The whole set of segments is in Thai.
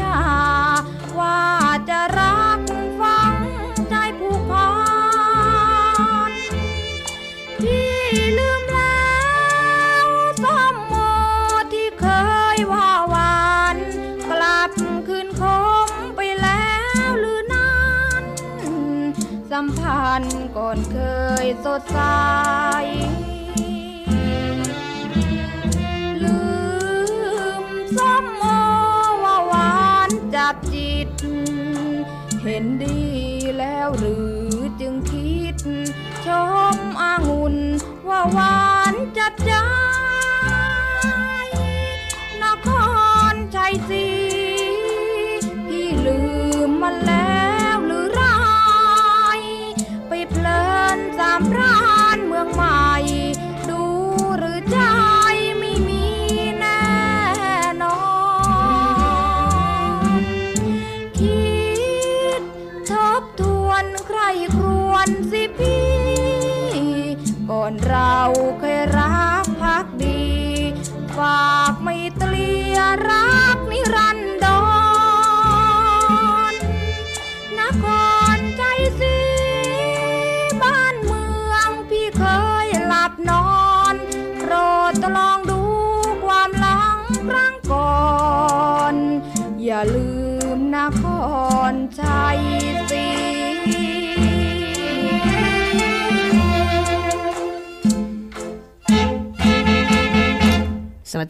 ญา ว่าจะรักฟังใจผูกพันที่ลืมแล้วสมโมที่เคยว่าวานกลับคืนคมไปแล้วหรือนานสัมพันธ์ก่อนเคยสดใส I've.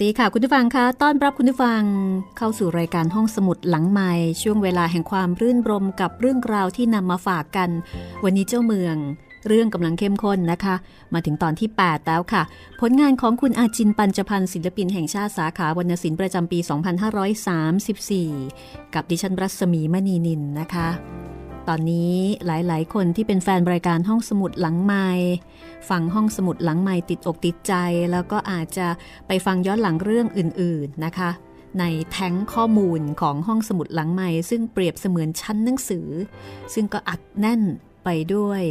ดีค่ะคุณผู้ฟังคะต้อนรับคุณผู้ฟังเข้าสู่รายการห้องสมุดหลังใหม่ช่วงเวลาแห่งความรื่นรมกับเรื่องราวที่นำมาฝากกัน วันนี้เจ้าเมือง เรื่องกำลังเข้มข้นนะคะ มาถึงตอนที่ 8 แล้วค่ะ ผลงานของคุณอาจินปัญจพันธ์ศิลปินแห่งชาติสาขาวรรณศิลป์ประจำปี 2534 กับดิฉันรัศมีมณีนินนะคะ ตอนนี้หลายๆ คนที่เป็นแฟนรายการห้องสมุดหลังไม้ฟังห้องสมุดหลังไม้ติดอกติดใจ แล้วก็อาจจะไปฟังย้อนหลังเรื่องอื่น ๆ นะคะ ในแท้งข้อมูลของห้องสมุดหลังไม้ซึ่งเปรียบเสมือนชั้นหนังสือ ซึ่งก็อัดแน่นไปด้วย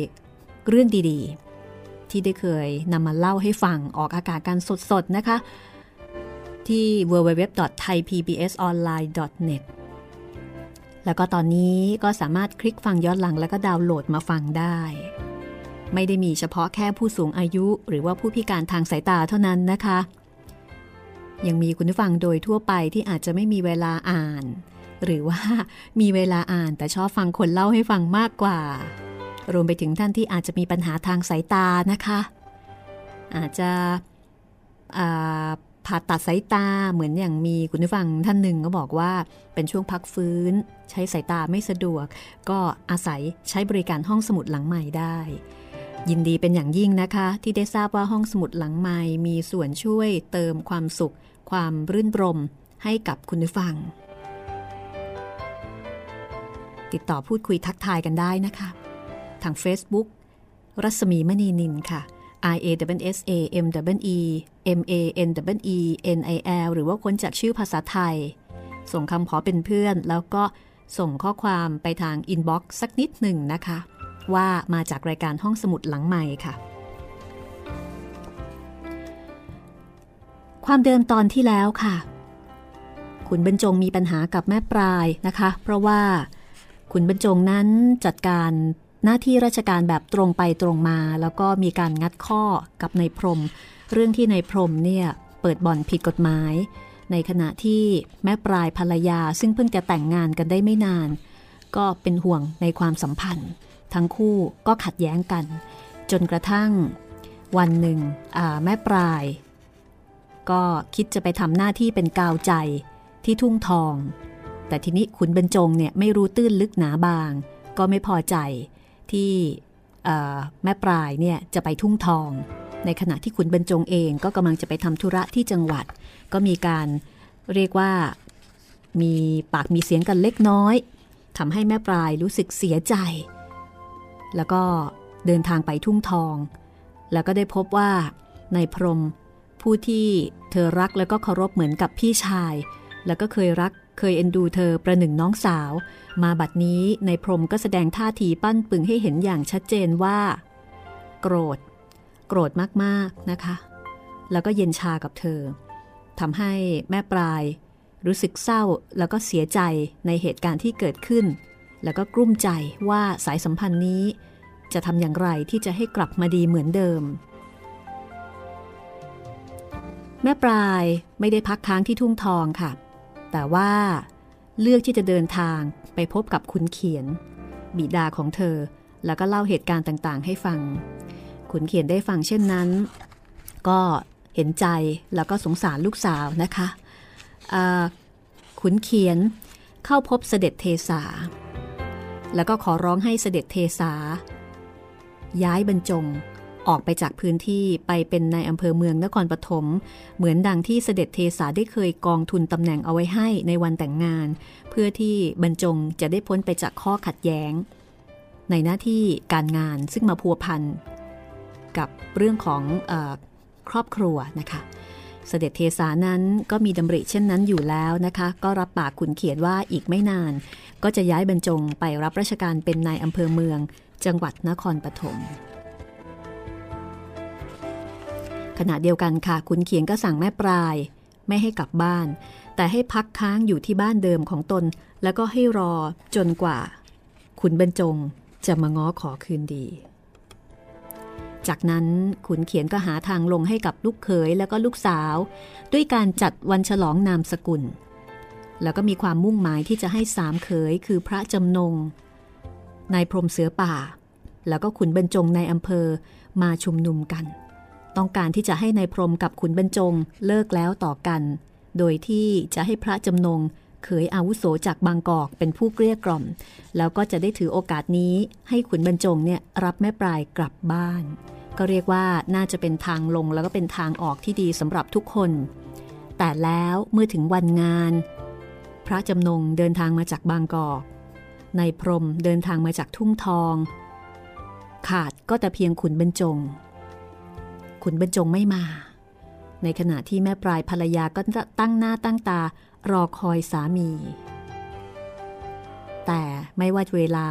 เรื่องดีๆ ที่ได้เคยนำมาเล่าให้ฟังออกอากาศการสด ๆ นะคะ ที่ www.thaipbsonline.net แล้วก็ตอนนี้ก็สามารถคลิกฟังย้อนหลังแล้วก็ดาวน์โหลดมาฟังได้ ไม่ได้มีเฉพาะแค่ผู้สูงอายุ หรือว่าผู้พิการทางสายตาเท่านั้นนะคะ ยังมีคุณผู้ฟังโดยทั่วไปที่อาจจะไม่มีเวลาอ่าน หรือว่ามีเวลาอ่านแต่ชอบฟังคนเล่าให้ฟังมากกว่า รวมไปถึงท่านที่อาจจะมีปัญหาทางสายตานะคะ อาจจะ ผ่าตัดสายตาเหมือนอย่างมีคุณผู้ฟังท่านหนึ่งก็บอกว่าเป็นช่วงพักฟื้น ใช้สายตาไม่สะดวก ก็อาศัยใช้บริการห้องสมุดหลังใหม่ได้ ยินดีเป็นอย่างยิ่งนะคะ ที่ได้ทราบว่าห้องสมุดหลังใหม่มีส่วนช่วยเติมความสุข ความรื่นรมให้กับคุณผู้ฟัง ติดต่อพูดคุยทักทายกันได้นะคะ ทาง Facebook รัศมีมณีนินค่ะ R A W S A M W E M A N W E N I L หรือว่าค้นจากชื่อภาษาไทย ส่งคำขอเป็นเพื่อน แล้วก็ส่งข้อความไปทางอินบ็อกซ์สักนิดหนึ่งนะคะ ว่ามาจากรายการห้องสมุดหลังใหม่ค่ะ ความเดิมตอนที่แล้วค่ะ คุณบรรจงมีปัญหากับแม่ปลายนะคะ เพราะว่าคุณบรรจงนั้นจัดการ หน้าที่ราชการแบบตรงไปตรงมา แล้วก็มีการงัดข้อกับนายพรม เรื่องที่นายพรมเนี่ยเปิดบ่อนผิดกฎหมาย ในขณะที่แม่ปลายภรรยาซึ่งเพิ่งจะแต่งงานกันได้ไม่นาน ก็เป็นห่วงในความสัมพันธ์ ทั้งคู่ก็ขัดแย้งกัน จนกระทั่ง วันหนึ่งแม่ปลาย ก็คิดจะไปทำหน้าที่เป็นกาวใจที่ทุ่งทอง แต่ทีนี้ขุนบรรจงเนี่ยไม่รู้ตื้นลึกหนาบาง ก็ไม่พอใจ ที่แม่ปลายเนี่ยจะไปทุ่งทอง ในขณะที่ขุนบรรจงเองก็กำลังจะไปทำธุระที่จังหวัด ก็มีการเรียกว่ามีปากมีเสียงกันเล็กน้อยทำให้แม่ปลายรู้สึกเสียใจ แล้วก็เดินทางไปทุ่งทอง แล้วก็ได้พบว่าในพรมผู้ที่เธอรักแล้วก็เคารพเหมือนกับพี่ชาย แล้วก็เคยรัก เคยเอ็นดูเธอประหนึ่งน้องสาว มาบัดนี้ในพรมก็แสดงท่าทีปั้นปึงให้เห็นอย่างชัดเจนว่า โกรธ โกรธมากๆนะคะ แล้วก็เย็นชากับเธอทำให้แม่ปลาย รู้สึกเศร้าแล้วก็เสียใจในเหตุการณ์ที่เกิดขึ้น แล้วก็กลุ้มใจว่าสายสัมพันธ์นี้ จะทำอย่างไรที่จะให้กลับมาดีเหมือนเดิมแม่ปลายไม่ได้พักค้างที่ทุ่งทองค่ะ แต่ว่าเลือกที่จะเดินทางไปพบกับคุณเขียน บิดาของเธอ แล้วก็เล่าเหตุการณ์ต่างๆ ให้ฟังขุนเขียนได้ฟังเช่นนั้น ก็เห็นใจแล้วก็สงสารลูกสาวนะคะขุนเขียนเข้าพบเสด็จเทสา แล้วก็ขอร้องให้เสด็จเทสา ย้ายบรรจง ออกไปจากพื้นที่ไปเป็นในอำเภอเมืองนครปฐมเหมือนดังที่เสด็จเทสาได้เคยกองทุนตำแหน่งเอาไว้ให้ในวันแต่งงาน เพื่อที่บรรจงจะได้พ้นไปจากข้อขัดแย้ง ในหน้าที่การงานซึ่งมาพัวพันกับเรื่องของอครอบครัวนะคะเสด็จเทสานั้นก็มีดำริเช่นนั้นอยู่แล้วนะคะ ก็รับปากขุนเขียนว่าอีกไม่นาน ก็จะย้ายบรรจงไปรับราชการเป็นนายอำเภอเมือง จังหวัดนครปฐม ขณะเดียวกันค่ะคุณเขียนก็สั่งแม่ปลายไม่ให้กลับบ้าน แต่ให้พักค้างอยู่ที่บ้านเดิมของตน แล้วก็ให้รอจนกว่า ขุนบรรจงจะมาง้อขอคืนดี จากนั้นขุนเขียนก็หาทางลงให้กับลูกเขยแล้วก็ลูกสาว ด้วยการจัดวันฉลองนามสกุล แล้วก็มีความมุ่งหมายที่จะให้สามเขยคือพระจำนงนายพรมเสือป่า แล้วก็ขุนบรรจงในอำเภอมาชุมนุมกัน ต้องการที่จะให้ในายพรมกับขุนบรรจงเลิกแล้วต่อกัน โดยที่จะให้พระจำนงเขยอาวุโสจากบางกอกเป็นผู้เกลี้ยกล่อม แล้วก็จะได้ถือโอกาสนี้ให้ขุนบรรจงเนี่ยรับแม่ปลายกลับบ้าน ก็เรียกว่าน่าจะเป็นทางลงแล้วก็เป็นทางออกที่ดีสำหรับทุกคน แต่แล้วเมื่อถึงวันงาน พระจำนงเดินทางมาจากบางกอกนายพรมเดินทางมาจากทุ่งทอง ขาดก็แต่เพียงขุนบรรจง ขุนบรรจงไม่มา ในขณะที่แม่ปลายภรรยาก็ตั้งหน้าตั้งตารอคอยสามี แต่ไม่ว่าเวลา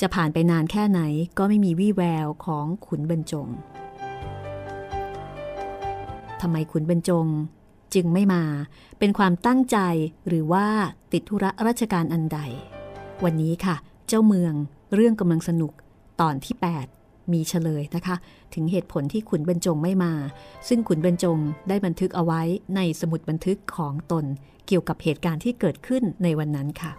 จะผ่านไปนานแค่ไหนก็ไม่มีวี่แววของขุนบรรจงทำไมขุนบรรจงจึงไม่มาเป็นความตั้งใจหรือว่าติดธุระราชการอันใด วันนี้ค่ะ เจ้าเมืองเรื่องกำลังสนุกตอนที่ 8 มีเฉลยนะคะ ถึงเหตุผลที่ขุนบรรจงไม่มา ซึ่งขุนบรรจงได้บันทึกเอาไว้ในสมุดบันทึกของตนเกี่ยวกับเหตุการณ์ที่เกิดขึ้นในวันนั้นค่ะ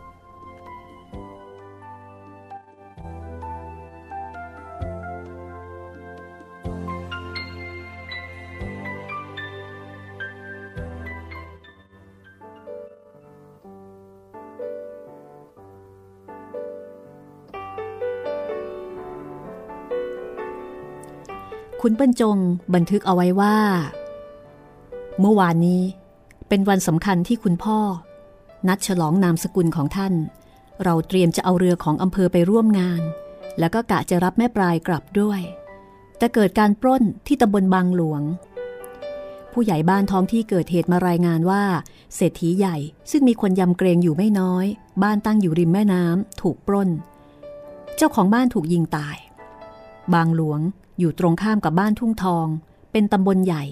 คุณบรรจงบันทึกเอาไว้ว่า เมื่อวานนี้เป็นวันสำคัญที่คุณพ่อ นัดฉลองนามสกุลของท่าน เราเตรียมจะเอาเรือของอำเภอไปร่วมงาน แล้วก็กะจะรับแม่ปลายกลับด้วย แต่เกิดการปล้นที่ตำบลบางหลวง ผู้ใหญ่บ้านท้องที่เกิดเหตุมารายงานว่า เศรษฐีใหญ่ซึ่งมีคนยำเกรงอยู่ไม่น้อย บ้านตั้งอยู่ริมแม่น้ำถูกปล้น เจ้าของบ้านถูกยิงตาย บางหลวง อยู่ตรงข้ามกับบ้านทุ่งทอง เป็นตำบลใหญ่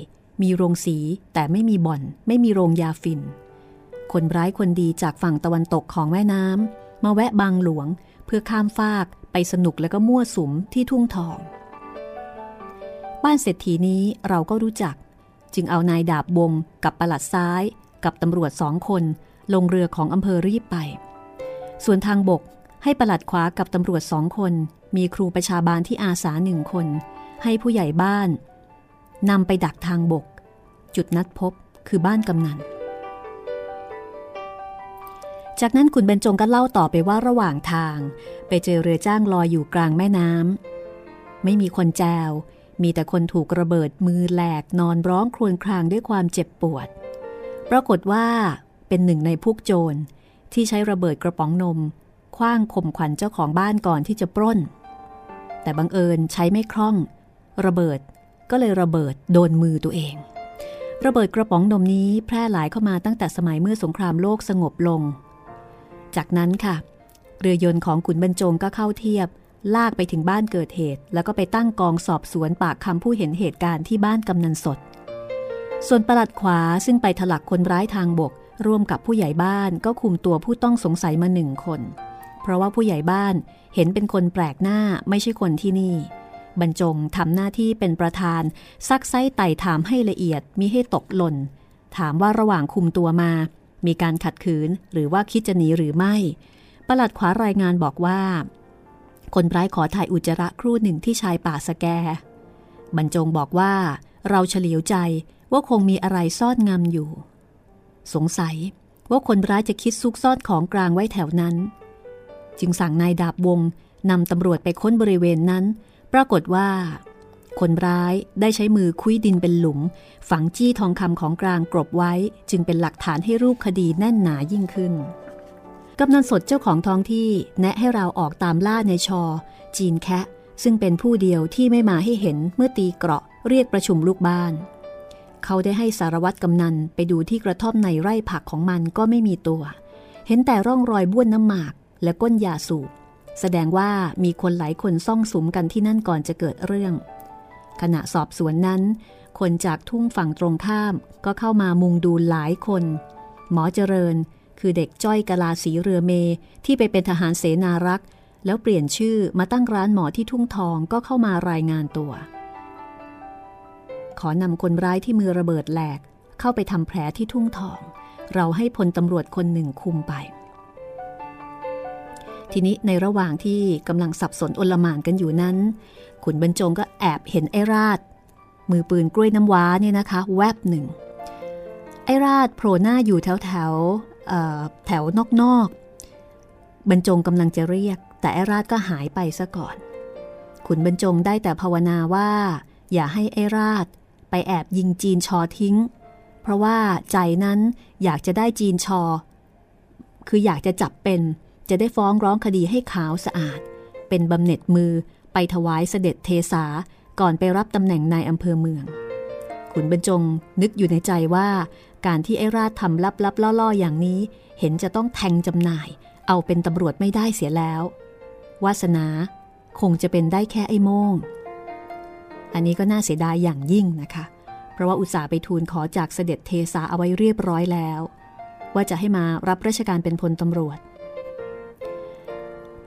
มีโรงสีแต่ไม่มีบ่อน ไม่มีโรงยาฟิน คนร้ายคนดีจากฝั่งตะวันตกของแม่น้ำมาแวะบางหลวงเพื่อข้ามฟากไปสนุกแล้วก็มั่วสุมที่ทุ่งทอง บ้านเศรษฐีนี้เราก็รู้จัก จึงเอานายดาบวงกับประหลัดซ้าย กับตำรวจสองคนลงเรือของอำเภอรีบไป ส่วนทางบกให้ประหลัดขวากับตำรวจสองคน มีครูประชาบาลที่อาสาหนึ่งคน ให้ผู้ใหญ่บ้านนำไปดักทางบก จุดนัดพบคือบ้านกำนัน จากนั้นคุณเบญจงก็เล่าต่อไปว่าระหว่างทาง ไปเจอเรือจ้างลอยอยู่กลางแม่น้ำไม่มีคนแจว มีแต่คนถูกระเบิดมือแหลกนอนร้องครวญครางด้วยความเจ็บปวด ปรากฏว่าเป็นหนึ่งในพวกโจรที่ใช้ระเบิดกระป๋องนมคว้างข่มขวัญเจ้าของบ้านก่อนที่จะปล้น แต่บังเอิญใช้ไม่คล่อง ระเบิดก็เลยระเบิดโดนมือตัวเอง ระเบิดกระป๋องนมนี้แพร่หลายเข้ามาตั้งแต่สมัยเมื่อสงครามโลกสงบลง จากนั้นค่ะ เรือยนต์ของขุนบรรจงก็เข้าเทียบ ลากไปถึงบ้านเกิดเหตุ แล้วก็ไปตั้งกองสอบสวนปากคำผู้เห็นเหตุการณ์ที่บ้านกำนันสด ส่วนประหลัดขวาซึ่งไปถลักคนร้ายทางบก ร่วมกับผู้ใหญ่บ้านก็คุมตัวผู้ต้องสงสัยมาหนึ่งคน เพราะว่าผู้ใหญ่บ้านเห็นเป็นคนแปลกหน้าไม่ใช่คนที่นี่ บรรจงทำหน้าที่เป็นประธาน ซักไซ้ไต่ถามให้ละเอียดมิให้ตกหล่น ถามว่าระหว่างคุมตัวมา มีการขัดขืนหรือว่าคิดจะหนีหรือไม่ ประหลัดขวารายงานบอกว่า คนร้ายขอถ่ายอุจจาระครู่หนึ่งที่ชายป่าสแก บรรจงบอกว่า เราเฉลียวใจว่าคงมีอะไรซ่อนงำอยู่ สงสัยว่าคนร้ายจะคิดซุกซ่อนของกลางไว้แถวนั้น จึงสั่งนายดาบวงนำตำรวจไปค้นบริเวณนั้น ปรากฏว่า คนร้ายได้ใช้มือคุ้ยดินเป็นหลุม ฝังจี้ทองคำของกลางกรบไว้ จึงเป็นหลักฐานให้รูปคดีแน่นหนายิ่งขึ้นกำนันสดเจ้าของท้องที่แนะให้เราออกตามล่าในชอ จีนแคะซึ่งเป็นผู้เดียวที่ไม่มาให้เห็นเมื่อตีเกราะเรียกประชุมลูกบ้าน เขาได้ให้สารวัตรกำนันไปดูที่กระท่อมในไร่ผักของมันก็ไม่มีตัว เห็นแต่ร่องรอยบ้วนน้ำหมาก และก้นยาสูบแสดงว่ามีคนหลายคนซ่องสุมกันที่นั่นก่อนจะเกิดเรื่อง ขณะสอบสวนนั้น คนจากทุ่งฝั่งตรงข้ามก็เข้ามามุงดูหลายคน หมอเจริญคือเด็กจ้อยกะลาสีเรือเมที่ไปเป็นทหารเสนารักษ์แล้วเปลี่ยนชื่อมาตั้งร้านหมอที่ทุ่งทองก็เข้ามารายงานตัว ขอนำคนร้ายที่มือระเบิดแหลก เข้าไปทำแผลที่ทุ่งทอง เราให้พลตำรวจคนหนึ่งคุมไป ทีนี้ในระหว่างที่กำลังสับสนอลหม่านกันอยู่นั้น ขุนบรรจงก็แอบเห็นไอ้ราดมือปืนกล้วยน้ำว้าเนี่ยนะคะ แวบหนึ่ง ไอ้ราดโผล่หน้าอยู่แถวแถวแถวนอกนอกบรรจงกำลังจะเรียก แต่ไอ้ราดก็หายไปซะก่อน ขุนบรรจงได้แต่ภาวนาว่า อย่าให้ไอ้ราดไปแอบยิงจีนชอทิ้ง เพราะว่าใจนั้นอยากจะได้จีนชอ คืออยากจะจับเป็น จะได้ฟ้องร้องคดีให้ขาวสะอาด เป็นบำเหน็จมือไปถวายเสด็จเทสาก่อนไปรับตำแหน่งนายอำเภอเมือง ขุนบรรจงนึกอยู่ในใจว่าการที่ไอ้ราดทำลับๆล่อๆ อย่างนี้ เห็นจะต้องแทงจำหน่าย เอาเป็นตำรวจไม่ได้เสียแล้ว วาสนาคงจะเป็นได้แค่ไอ้โมง อันนี้ก็น่าเสียดายอย่างยิ่งนะคะ เพราะว่าอุตส่าห์ไปทูลขอจากเสด็จเทสาเอาไว้เรียบร้อยแล้ว ว่าจะให้มารับราชการเป็นพลตำรวจ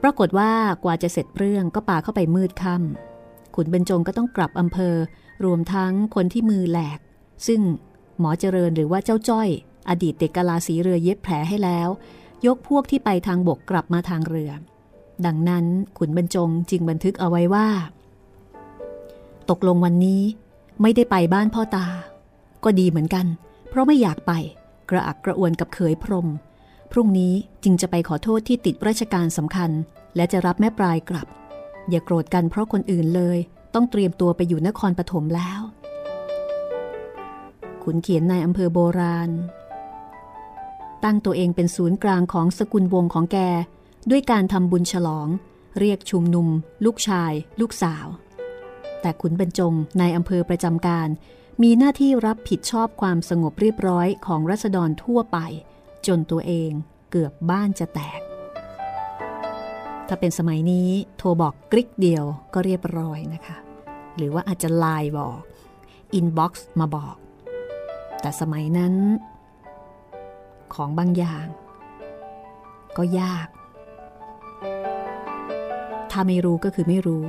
ปรากฏว่ากว่าจะเสร็จเรื่องก็ป่าเข้าไปมืดค่ำขุนเบญจงก็ต้องกลับอำเภอ รวมทั้งคนที่มือแหลก ซึ่งหมอเจริญหรือว่าเจ้าจ้อย อดีตเด็กกะลาสีเรือเย็บแผลให้แล้ว ยกพวกที่ไปทางบกกลับมาทางเรือ ดังนั้นขุนบรรจงจึงบันทึกเอาไว้ว่า ตกลงวันนี้ไม่ได้ไปบ้านพ่อตา ก็ดีเหมือนกัน เพราะไม่อยากไปกระอักกระอ่วนกับเขยพรม พรุ่งนี้จึงจะไปขอโทษที่ติดราชการสำคัญ และจะรับแม่ปลายกลับ อย่าโกรธกันเพราะคนอื่นเลย ต้องเตรียมตัวไปอยู่นครปฐมแล้ว ขุนเขียนในอำเภอโบราณ ตั้งตัวเองเป็นศูนย์กลางของสกุลวงของแก ด้วยการทำบุญฉลอง เรียกชุมนุม ลูกชาย ลูกสาว แต่ขุนบรรจงนายอำเภอประจำการ มีหน้าที่รับผิดชอบความสงบเรียบร้อยของรัษฎรทั่วไป จนตัวเองเกือบบ้านจะแตก ถ้าเป็นสมัยนี้โทรบอกกริ๊กเดียวก็เรียบร้อยนะคะ หรือว่าอาจจะไลน์บอก inbox มาบอก แต่สมัยนั้น ของบางอย่าง ก็ยาก ถ้าไม่รู้ก็คือไม่รู้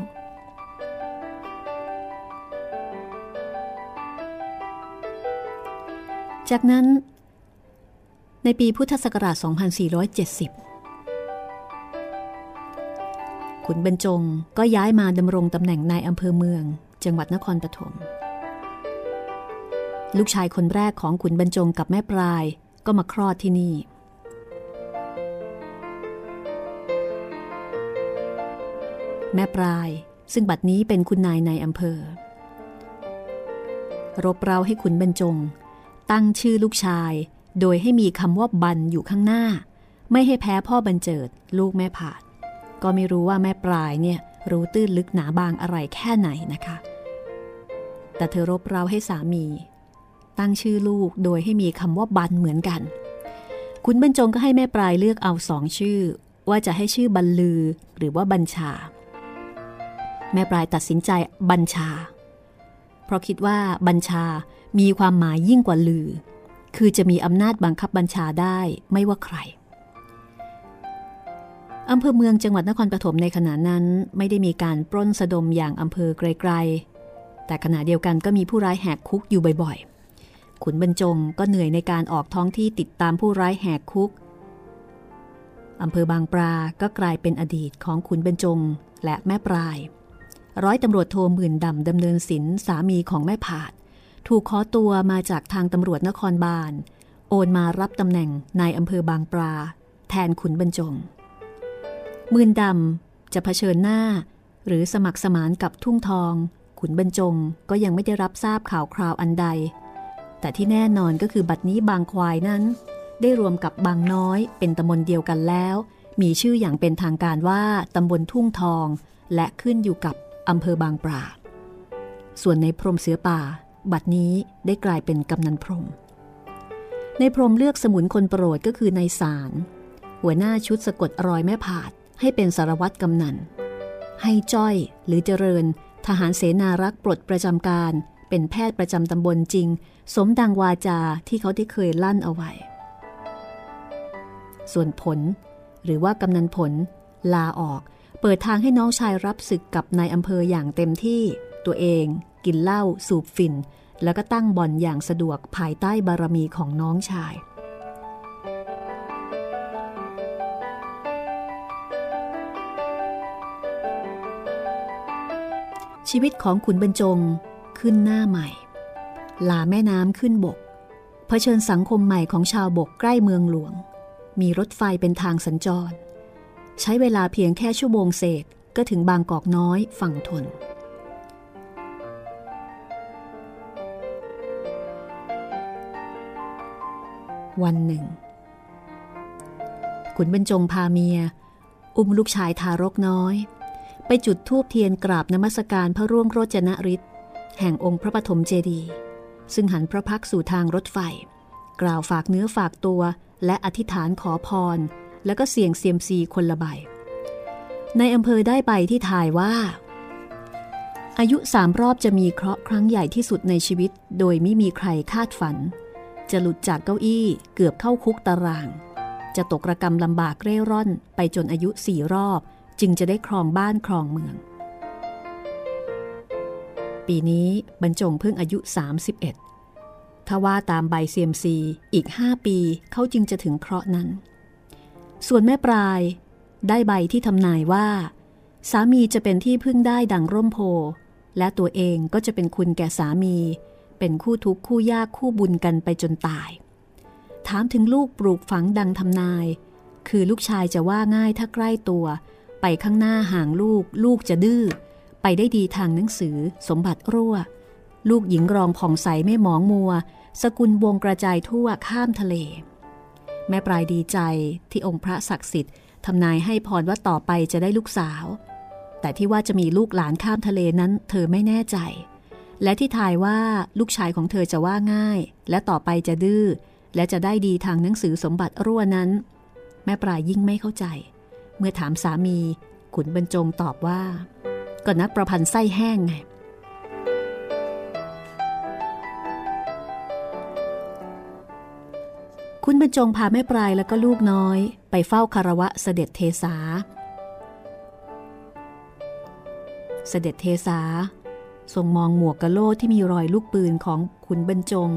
จากนั้น ในปีพุทธศักราช 2470 ขุนบรรจงก็ย้ายมาดำรงตำแหน่งนายอำเภอเมือง จังหวัดนครปฐม ลูกชายคนแรกของขุนบรรจงกับแม่ปลายก็มาคลอดที่นี่ แม่ปลายซึ่งบัดนี้เป็นคุณนายในอำเภอ รบเราให้ขุนบรรจง ตั้งชื่อลูกชาย โดยให้มีคำว่าบันอยู่ข้างหน้า ไม่ให้แพ้พ่อบรรเจิด ลูกแม่ผาด ก็ไม่รู้ว่าแม่ปลายเนี่ยรู้ตื้นลึกหนาบางอะไรแค่ไหนนะคะ แต่เธอรบเราให้สามี ตั้งชื่อลูกโดยให้มีคำว่าบันเหมือนกัน คุณบรรจงก็ให้แม่ปลายเลือกเอาสองชื่อ ว่าจะให้ชื่อบันลือหรือว่าบัญชา แม่ปลายตัดสินใจบัญชา เพราะคิดว่าบัญชามีความหมายยิ่งกว่าลือ คือจะมีอำนาจบังคับบัญชาได้ไม่ว่าใครอำเภอเมืองจังหวัดนครปฐมในขณะนั้นไม่ได้มีการปล้นสะดมอย่างอำเภอไกลๆ แต่ขณะเดียวกันก็มีผู้ร้ายแหกคุกอยู่บ่อยๆ ขุนบรรจงก็เหนื่อยในการออกท้องที่ติดตามผู้ร้ายแหกคุก อำเภอบางปลาก็กลายเป็นอดีตของขุนบรรจงและแม่ปลาย ร้อยตำรวจโทหมื่นดำดำเนินศิลสามีของแม่ผาด ถูกขอตัวมาจากทางตำรวจนครบาล โอนมารับตำแหน่งนายอำเภอบางปลา แทนขุนบรรจงมื่นดำจะเผชิญหน้า หรือสมัครสมานกับทุ่งทอง ขุนบรรจงก็ยังไม่ได้รับทราบข่าวคราวอันใด แต่ที่แน่นอนก็คือบัดนี้บางควายนั้น ได้รวมกับบางน้อยเป็นตำบลเดียวกันแล้ว มีชื่ออย่างเป็นทางการว่าตำบลทุ่งทอง และขึ้นอยู่กับอำเภอบางปราส่วนในพรมเสือป่า บัดนี้ได้กลายเป็นกำนันพรม ในพรมเลือกสมุนคนโปรดก็คือนายสาร หัวหน้าชุดสะกดรอยแม่ผาดให้เป็นสารวัตรกำนัน ให้จ้อยหรือเจริญ ทหารเสนารักษ์ปลดประจำการ เป็นแพทย์ประจำตำบลจริง สมดังวาจาที่เขาได้เคยลั่นเอาไว้ ส่วนผล หรือว่ากำนันผล ลาออกเปิดทางให้น้องชายรับศึกกับนายอำเภออย่างเต็มที่ตัวเอง กินเหล้าสูบฝิ่น แล้วก็ตั้งบ่อนอย่างสะดวกภายใต้บารมีของน้องชาย ชีวิตของขุนบรรจงขึ้นหน้าใหม่ลาแม่น้ำขึ้นบก เผชิญสังคมใหม่ของชาวบกใกล้เมืองหลวง มีรถไฟเป็นทางสัญจร ใช้เวลาเพียงแค่ชั่วโมงเศษก็ถึงบางกอกน้อยฝั่งทน วันหนึ่ง ขุนบรรจงพาเมีย อุ้มลูกชายทารกน้อย ไปจุดธูปเทียนกราบนมัสการพระร่วงโรจนฤทธิ์แห่งองค์พระปฐมเจดีย์ซึ่งหันพระพักสู่ทางรถไฟ กล่าวฝากเนื้อฝากตัวและอธิษฐานขอพร แล้วก็เสี่ยงเซียมซีคนละใบ ในอำเภอได้ใบที่ถ่ายว่า อายุสามรอบจะมีเคราะห์ครั้งใหญ่ที่สุดในชีวิต โดยไม่มีใครคาดฝัน จะหลุดจากเก้าอี้เกือบเข้าคุกตาราง จะตกระกรรมลำบากเร่ร่อนไปจนอายุสี่รอบ จึงจะได้ครองบ้านครองเมือง ปีนี้บรรจงเพิ่งอายุ 31 ถ้าว่าตามใบเซียมซีอีก 5 ปีเขาจึงจะถึงเคราะห์นั้น ส่วนแม่ปลายได้ใบที่ทำนายว่า สามีจะเป็นที่พึ่งได้ดังร่มโพและตัวเองก็จะเป็นคุณแก่สามี เป็นคู่ทุกข์คู่ยากคู่บุญกันไปจนตาย ถามถึงลูกปลูกฝังดังทำนาย คือลูกชายจะว่าง่ายถ้าใกล้ตัว ไปข้างหน้าห่างลูก ลูกจะดื้อ ไปได้ดีทางหนังสือ สมบัติรั่ว ลูกหญิงรองผ่องใสไม่หมองมัว สกุลวงกระจายทั่วข้ามทะเล แม่ปลายดีใจที่องค์พระศักดิ์สิทธิ์ทำนายให้พรว่าต่อไปจะได้ลูกสาว แต่ที่ว่าจะมีลูกหลานข้ามทะเลนั้น เธอไม่แน่ใจ และที่ทายว่าลูกชายของเธอจะว่าง่าย และต่อไปจะดื้อ และจะได้ดีทางหนังสือสมบัติรั่วนั้น แม่ปลายยิ่งไม่เข้าใจ เมื่อถามสามีขุนบรรจงตอบว่า ก็นักประพันธ์ไส้แห้งไงคุณบรรจงพาแม่ปลายแล้วก็ลูกน้อยไปเฝ้าคารวะเสด็จเทสา เสด็จเทสา ทรงมองหมวกกะโลที่มีรอยลูกปืนของขุนบรรจง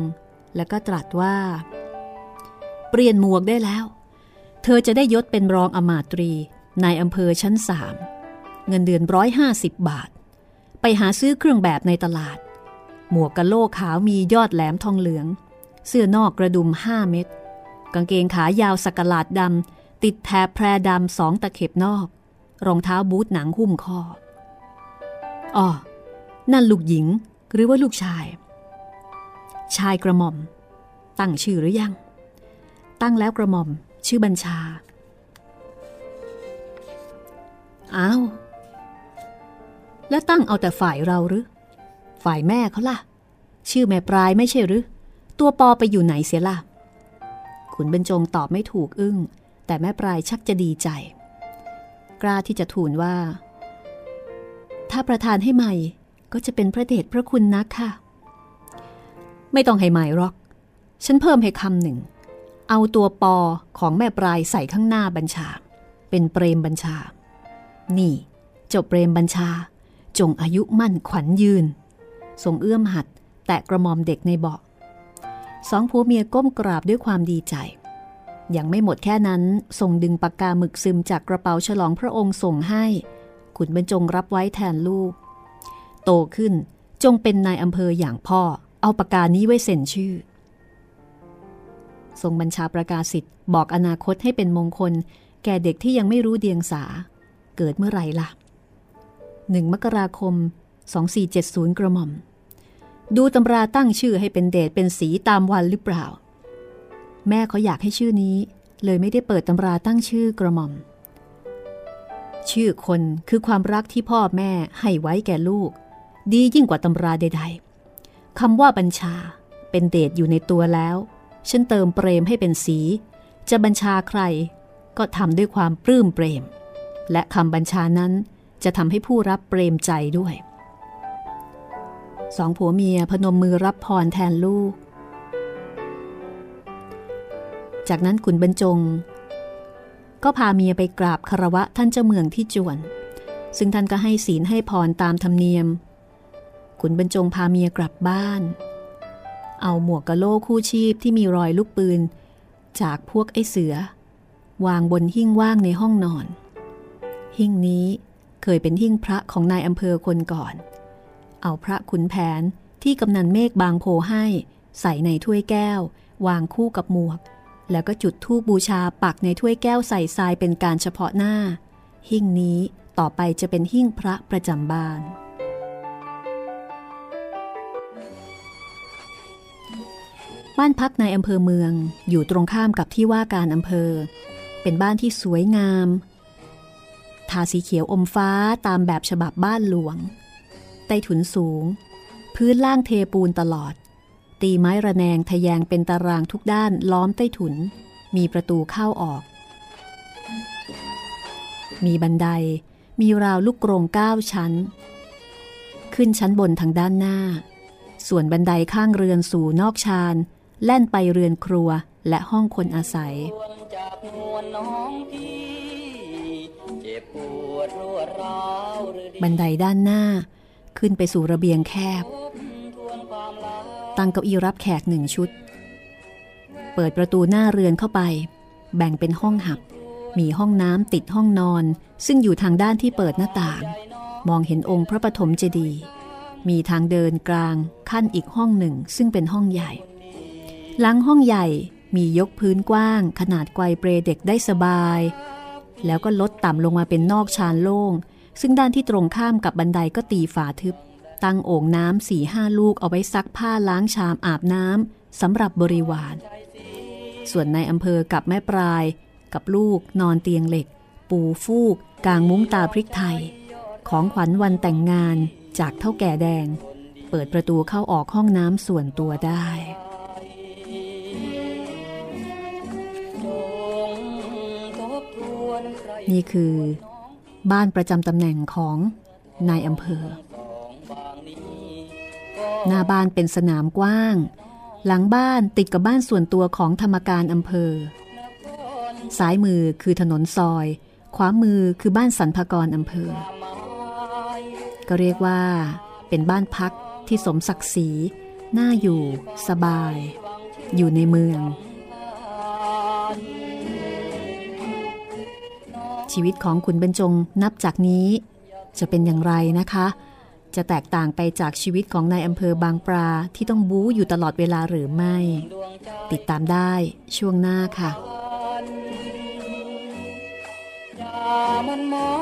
แล้วก็ตรัสว่า เปลี่ยนหมวกได้แล้ว เธอจะได้ยศเป็นรองอมาตรีในอำเภอชั้นสามเงินเดือนร้อยห้าสิบบาท ไปหาซื้อเครื่องแบบในตลาด หมวกกะโลขาวมียอดแหลมทองเหลือง เสื้อนอกกระดุมห้าเม็ดกางเกงขายาวสักหลาดดำติดแถบแพรดำสองตะเข็บนอก รองเท้าบูทหนังหุ้มคออ๋อ นั่นลูกหญิงหรือว่าลูกชาย ชายกระหม่อม ตั้งชื่อหรือยัง ตั้งแล้วกระหม่อมชื่อบัญชา อ้าว แล้วตั้งเอาแต่ฝ่ายเราหรือ ฝ่ายแม่เขาล่ะ ชื่อแม่ปลายไม่ใช่หรือ ตัวปอไปอยู่ไหนเสียล่ะ ขุนบรรจงตอบไม่ถูกอึ้ง แต่แม่ปลายชักจะดีใจ กล้าที่จะทูลว่า ถ้าประธานให้ใหม่ ก็จะเป็นพระเดชพระคุณนักค่ะ ไม่ต้องให้หม่หรอก ฉันเพิ่มให้คำหนึ่ง เอาตัวปอของแม่ปลายใส่ข้างหน้าบัญชา เป็นเปรมบัญชา นี่เจ้าเปรมบัญชา จงอายุมั่นขวัญยืน ทรงเอื้อมหัด แตะกระมอมเด็กในเบาะสองผัวเมียก้มกราบด้วยความดีใจยังไม่หมดแค่นั้นทรงดึงปากกาหมึกซึมจากกระเป๋าฉลองพระองค์ส่งให้ ขุนบรรจงรับไว้แทนลูก โตขึ้น จงเป็นนายอำเภออย่างพ่อ เอาปากกานี้ไว้เซ็นชื่อ ทรงบัญชาประกาศสิทธิ์บอกอนาคตให้เป็นมงคล แก่เด็กที่ยังไม่รู้เดียงสา เกิดเมื่อไหร่ล่ะหนึ่งมกราคม 2470 กระหม่อม ดูตำราตั้งชื่อให้เป็นเดชเป็นสีตามวันหรือเปล่า แม่เขาอยากให้ชื่อนี้ เลยไม่ได้เปิดตำราตั้งชื่อกระหม่อม ชื่อคนคือความรักที่พ่อแม่ให้ไว้แก่ลูก ดียิ่งกว่าตำราใด ๆคำว่าบัญชาเป็นเดชอยู่ในตัวแล้ว ฉันเติมเปรมให้เป็นสี จะบัญชาใคร ก็ทำด้วยความปลื้มเปรม และคำบัญชานั้นจะทำให้ผู้รับเปรมใจด้วยสองผัวเมียพนมมือรับพรแทนลูก จากนั้นขุนบรรจง ก็พาเมียไปกราบคารวะท่านเจ้าเมืองที่จวน ซึ่งท่านก็ให้ศีลให้พรตามธรรมเนียม ขุนบรรจงพาเมียกลับบ้าน เอาหมวกกะโล่คู่ชีพที่มีรอยลูกปืน จากพวกไอ้เสือ วางบนหิ้งว่างในห้องนอน หิ้งนี้เคยเป็นหิ้งพระของนายอำเภอคนก่อน เอาพระขุนแผนที่กำนันเมฆบางโพให้ใส่ในถ้วยแก้ว วางคู่กับหมวก แล้วก็จุดธูปบูชาปักในถ้วยแก้วใส่ทรายเป็นการเฉพาะหน้า หิ้งนี้ต่อไปจะเป็นหิ้งพระประจำบ้าน บ้านพักในอำเภอเมืองอยู่ตรงข้ามกับที่ว่าการอำเภอ เป็นบ้านที่สวยงาม ทาสีเขียวอมฟ้าตามแบบฉบับบ้านหลวง ใต้ถุนสูง พื้นล่างเทปูนตลอด ตีไม้ระแนงทะแยงเป็นตารางทุกด้านล้อมใต้ถุน มีประตูเข้าออก มีบันได มีราวลูกกรงเก้าชั้น ขึ้นชั้นบนทางด้านหน้าส่วนบันไดข้างเรือนสู่นอกชาน แล่นไปเรือนครัวและห้องคนอาศัย บันไดด้านหน้าขึ้นไปสู่ระเบียงแคบ ตั้งเก้าอี้รับแขกหนึ่งชุด เปิดประตูหน้าเรือนเข้าไป แบ่งเป็นห้องหับ มีห้องน้ำติดห้องนอน ซึ่งอยู่ทางด้านที่เปิดหน้าต่าง มองเห็นองค์พระปฐมเจดีย์มีทางเดินกลางขั้นอีกห้องหนึ่งซึ่งเป็นห้องใหญ่ หลังห้องใหญ่มียกพื้นกว้าง ขนาดไกวเปรเด็กได้สบาย แล้วก็ลดต่ำลงมาเป็นนอกชานโล่ง ซึ่งด้านที่ตรงข้ามกับบันไดก็ตีฝาทึบ ตั้งโอ่งน้ำสี่ห้าลูกเอาไว้ซักผ้าล้างชามอาบน้ำสำหรับบริวาร ส่วนในอำเภอกับแม่ปลาย กับลูกนอนเตียงเหล็ก ปูฟูก กางมุ้งตาพริกไทย ของขวัญวันแต่งงานจากเท่าแก่แดง เปิดประตูเข้าออกห้องน้ำส่วนตัวได้ นี่คือบ้านประจำตำแหน่งของนายอำเภอ หน้าบ้านเป็นสนามกว้าง หลังบ้านติดกับบ้านส่วนตัวของธรรมการอำเภอ ซ้ายมือคือถนนซอย ขวามือคือบ้านสรรพกรอำเภอ ก็เรียกว่า เป็นบ้านพักที่สมศักดิ์ศรีน่าอยู่ สบาย อยู่ในเมือง ชีวิตของคุณบรรจงนับจากนี้ จะเป็นอย่างไรนะคะ จะแตกต่างไปจากชีวิตของนายอำเภอบางปลาที่ต้องบู๊อยู่ตลอดเวลาหรือไม่ ติดตามได้ช่วงหน้าค่ะมันมอ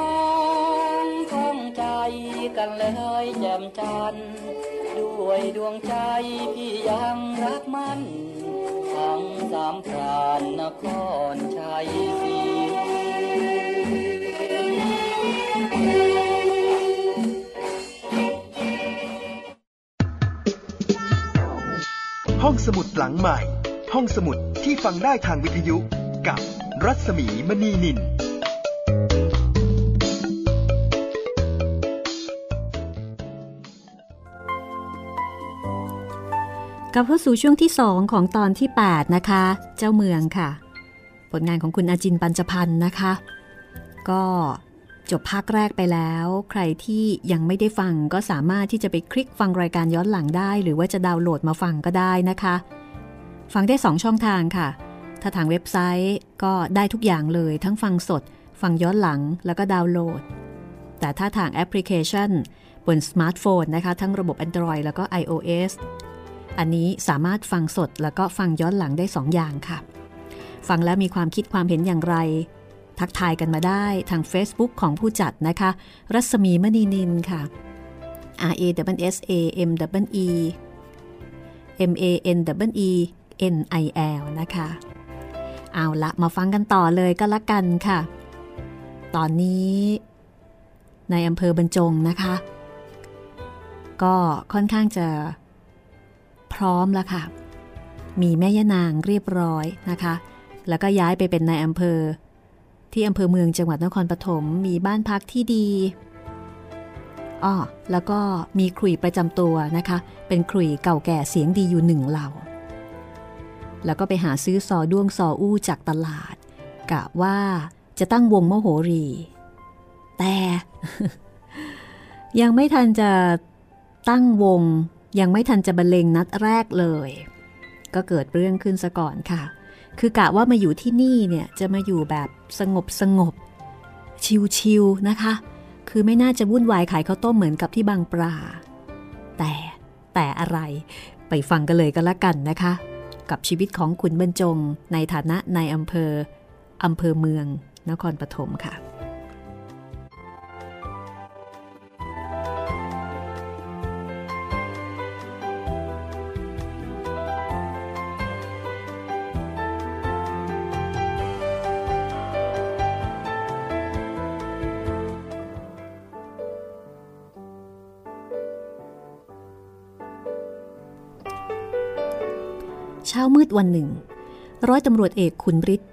งท้องใจกันเลยแจ่มจันด้วยดวงใจพี่ยังรักมันทั้งสามพรานนครชัยศรี ห้องสมุดหลังใหม่ ห้องสมุดที่ฟังได้ทางวิทยุกับรัศมีมณีนินกลับเข้าสู่ช่วงที่ 2 ของตอนที่ 8 นะคะ เจ้าเมืองค่ะ ผลงานของคุณอาจินปัญจพันธ์นะคะ ก็ จบภาคแรกไปแล้ว ใครที่ยังไม่ได้ฟังก็สามารถที่จะไปคลิกฟังรายการย้อนหลังได้ หรือว่าจะดาวน์โหลดมาฟังก็ได้นะคะ ฟังได้ 2 ช่องทางค่ะ ถ้าทางเว็บไซต์ก็ได้ทุกอย่างเลย ทั้งฟังสด ฟังย้อนหลังแล้วก็ดาวน์โหลด แต่ถ้าทางแอปพลิเคชัน บนสมาร์ทโฟนนะคะ ทั้งระบบ Android แล้วก็ iOS อันนี้สามารถฟังสดแล้วก็ฟังย้อนหลังได้2อย่างค่ะ ฟังแล้วมีความคิดความเห็นอย่างไร ทักทายกันมาได้ทาง Facebook ของผู้จัดนะคะ รัศมีมณีนินค่ะ R A W S A M W E M A N W E N I L นะคะ เอาละมาฟังกันต่อเลยก็แล้วกันค่ะ ตอนนี้ในอำเภอบรรจงนะคะ ก็ค่อนข้างจะพร้อมแล้วค่ะ มีแม่ย่านางเรียบร้อยนะคะ แล้วก็ย้ายไปเป็นนายอำเภอ ที่อำเภอเมืองจังหวัดนครปฐมมีบ้านพักที่ดีอ้อแล้วก็มีขลุ่ยประจำตัวนะคะ เป็นขลุ่ยเก่าแก่เสียงดีอยู่หนึ่งเหล่า แล้วก็ไปหาซื้อซอด้วงซออู้จากตลาด กะว่าจะตั้งวงมโหรี แต่ ยังไม่ทันจะตั้งวง ยังไม่ทันจะบรรเลงนัดแรกเลย ก็เกิดเรื่องขึ้นซะก่อนค่ะ คือกะว่ามาอยู่ที่นี่เนี่ยจะมาอยู่แบบ สงบสงบ ชิวๆนะคะ คือไม่น่าจะวุ่นวายขายข้าวต้มเหมือนกับที่บางปลา แต่แต่อะไรไปฟังกันเลยก็แล้วกันนะคะ กับชีวิตของขุนบรรจงในฐานะในายอำเภออำเภอเมือง นครปฐมค่ะ เช้ามืดวันหนึ่ง ร้อยตำรวจเอกขุนฤทธิ์